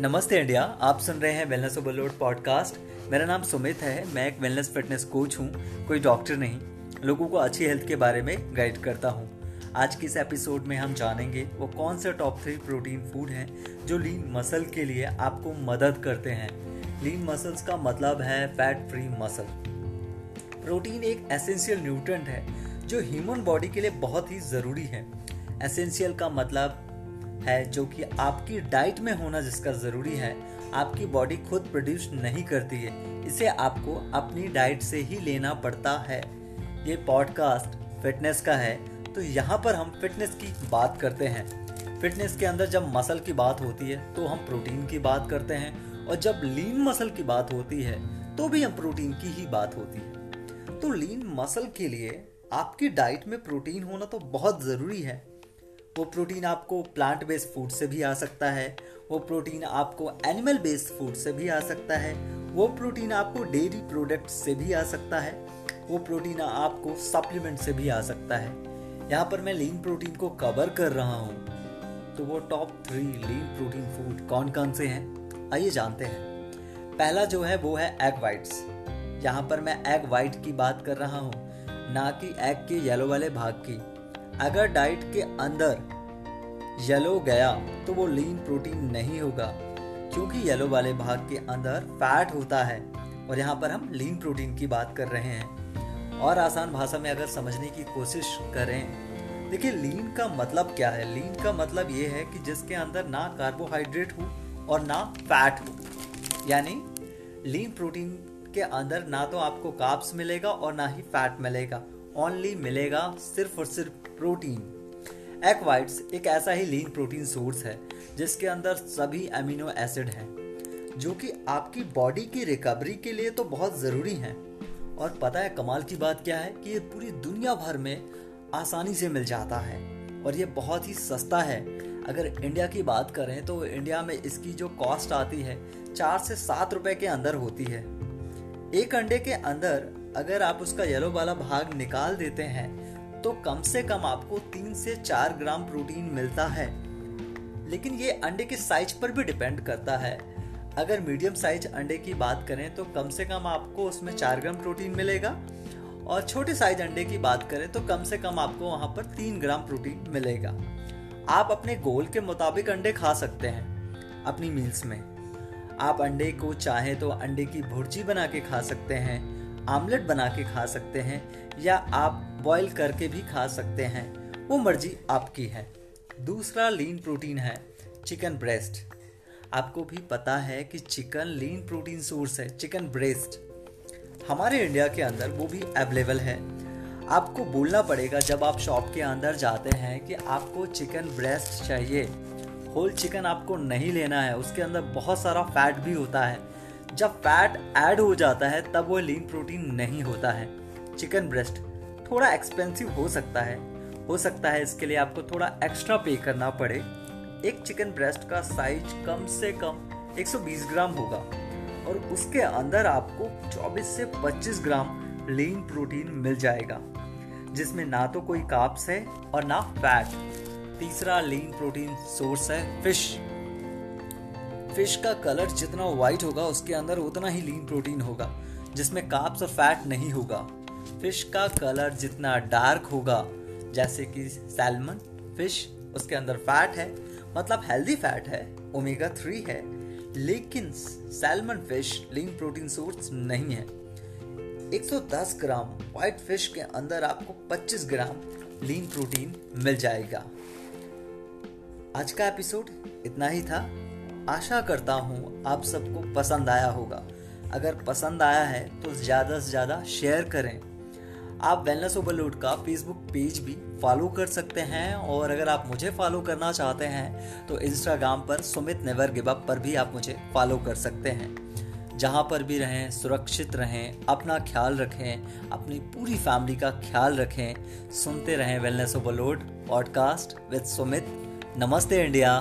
नमस्ते इंडिया, आप सुन रहे हैं वेलनेस ओवरलोड पॉडकास्ट मेरा नाम सुमित है, मैं एक वेलनेस फिटनेस कोच हूँ, कोई डॉक्टर नहीं, लोगों को अच्छी हेल्थ के बारे में गाइड करता हूँ। आज के इस एपिसोड में हम जानेंगे वो कौन से टॉप थ्री प्रोटीन फ़ूड हैं जो लीन मसल के लिए आपको मदद करते हैं। लीन मसल्स का मतलब है फैट फ्री मसल प्रोटीन एक एसेंशियल न्यूट्रेंट है, जो ह्यूमन बॉडी के लिए बहुत ही ज़रूरी है। एसेंशियल का मतलब है जो कि आपकी डाइट में होना जिसका ज़रूरी है। आपकी बॉडी खुद प्रोड्यूस नहीं करती है। इसे आपको अपनी डाइट से ही लेना पड़ता है। ये पॉडकास्ट फिटनेस का है। तो यहाँ पर हम फिटनेस की बात करते हैं। फिटनेस के अंदर जब मसल की बात होती है तो हम प्रोटीन की बात करते हैं। और जब लीन मसल की बात होती है तो भी हम प्रोटीन की ही बात होती है। तो लीन मसल के लिए आपकी डाइट में प्रोटीन होना तो बहुत ज़रूरी है। वो प्रोटीन आपको प्लांट बेस्ड फ़ूड से भी आ सकता है, वो प्रोटीन आपको एनिमल बेस्ड फ़ूड से भी आ सकता है, वो प्रोटीन आपको डेयरी प्रोडक्ट से भी आ सकता है, वो प्रोटीन आपको सप्लीमेंट से भी आ सकता है। यहाँ पर मैं लीन प्रोटीन को कवर कर रहा हूँ। तो वो top three lean protein food कौन कौन से हैं? आइए जानते हैं। पहला जो है वो है एग वाइट्स यहाँ पर मैं एग वाइट की बात कर रहा हूँ, ना कि एग के येलो वाले भाग की। अगर डाइट के अंदर येलो गया तो वो लीन प्रोटीन नहीं होगा, क्योंकि येलो वाले भाग के अंदर फैट होता है, और यहाँ पर हम लीन प्रोटीन की बात कर रहे हैं। और आसान भाषा में अगर समझने की कोशिश करें, देखिए लीन का मतलब क्या है? लीन का मतलब ये है कि जिसके अंदर ना कार्बोहाइड्रेट हो और ना फैट हो। यानी लीन प्रोटीन के अंदर ना तो आपको काप्स मिलेगा और ना ही फैट मिलेगा। ओनली मिलेगा सिर्फ़ और सिर्फ़ प्रोटीन एग वाइट्स एक ऐसा ही लीन प्रोटीन सोर्स है, जिसके अंदर सभी अमीनो एसिड हैं, जो कि आपकी बॉडी की रिकवरी के लिए तो बहुत ज़रूरी हैं। और पता है कमाल की बात क्या है कि ये पूरी दुनिया भर में आसानी से मिल जाता है, और ये बहुत ही सस्ता है। अगर इंडिया की बात करें तो इंडिया में इसकी जो कॉस्ट आती है, चार से सात रुपए के अंदर होती है। एक अंडे के अंदर अगर आप उसका येलो वाला भाग निकाल देते हैं तो कम से कम आपको तीन से चार ग्राम प्रोटीन मिलता है। लेकिन ये अंडे के साइज़ पर भी डिपेंड करता है। अगर मीडियम साइज़ अंडे की बात करें तो कम से कम आपको उसमें चार ग्राम प्रोटीन मिलेगा। और छोटे साइज़ अंडे की बात करें तो कम से कम आपको वहाँ पर तीन ग्राम प्रोटीन मिलेगा। आप अपने गोल के मुताबिक अंडे खा सकते हैं, अपनी मील्स में। आप अंडे को चाहें तो अंडे की भुर्जी बना के खा सकते हैं। आमलेट बना के खा सकते हैं या आप बॉईल करके भी खा सकते हैं। वो मर्ज़ी आपकी है। दूसरा लीन प्रोटीन है चिकन ब्रेस्ट आपको भी पता है कि चिकन लीन प्रोटीन सोर्स है चिकन ब्रेस्ट हमारे इंडिया के अंदर वो भी अवेलेबल है। आपको बोलना पड़ेगा जब आप शॉप के अंदर जाते हैं कि आपको चिकन ब्रेस्ट चाहिए। होल चिकन आपको नहीं लेना है, उसके अंदर बहुत सारा फैट भी होता है। जब फैट ऐड हो जाता है, तब वो लीन प्रोटीन नहीं होता है। चिकन ब्रेस्ट थोड़ा एक्सपेंसिव हो सकता है। हो सकता है इसके लिए आपको थोड़ा एक्स्ट्रा पे करना पड़े। एक चिकन ब्रेस्ट का साइज़ कम से कम 120 ग्राम होगा और उसके अंदर आपको 24 से 25 ग्राम लीन प्रोटीन मिल जाएगा, जिसमें ना तो कोई काप्स है और ना फैट तीसरा लीन प्रोटीन सोर्स है फ़िश फ़िश का कलर जितना व्हाइट होगा, उसके अंदर उतना ही लीन प्रोटीन होगा, जिसमें काप्स और फैट नहीं होगा। फ़िश का कलर जितना डार्क होगा, जैसे कि सैलमन फ़िश उसके अंदर फैट है मतलब हेल्दी फैट है ओमेगा थ्री है। लेकिन salmon fish lean protein source नहीं है। 110 ग्राम व्हाइट फ़िश के अंदर आपको 25 ग्राम लीन प्रोटीन मिल जाएगा। आज का एपिसोड इतना ही था। आशा करता हूँ आप सबको पसंद आया होगा। अगर पसंद आया है तो ज़्यादा से ज़्यादा शेयर करें। आप वेलनेस ओवरलोड का फेसबुक पेज भी फॉलो कर सकते हैं और अगर आप मुझे फॉलो करना चाहते हैं तो इंस्टाग्राम पर सुमित नेवर गिव अप पर भी आप मुझे फॉलो कर सकते हैं। जहाँ पर भी रहें, सुरक्षित रहें, अपना ख्याल रखें, अपनी पूरी फैमिली का ख्याल रखें, सुनते रहें wellness overload podcast with Sumit नमस्ते इंडिया।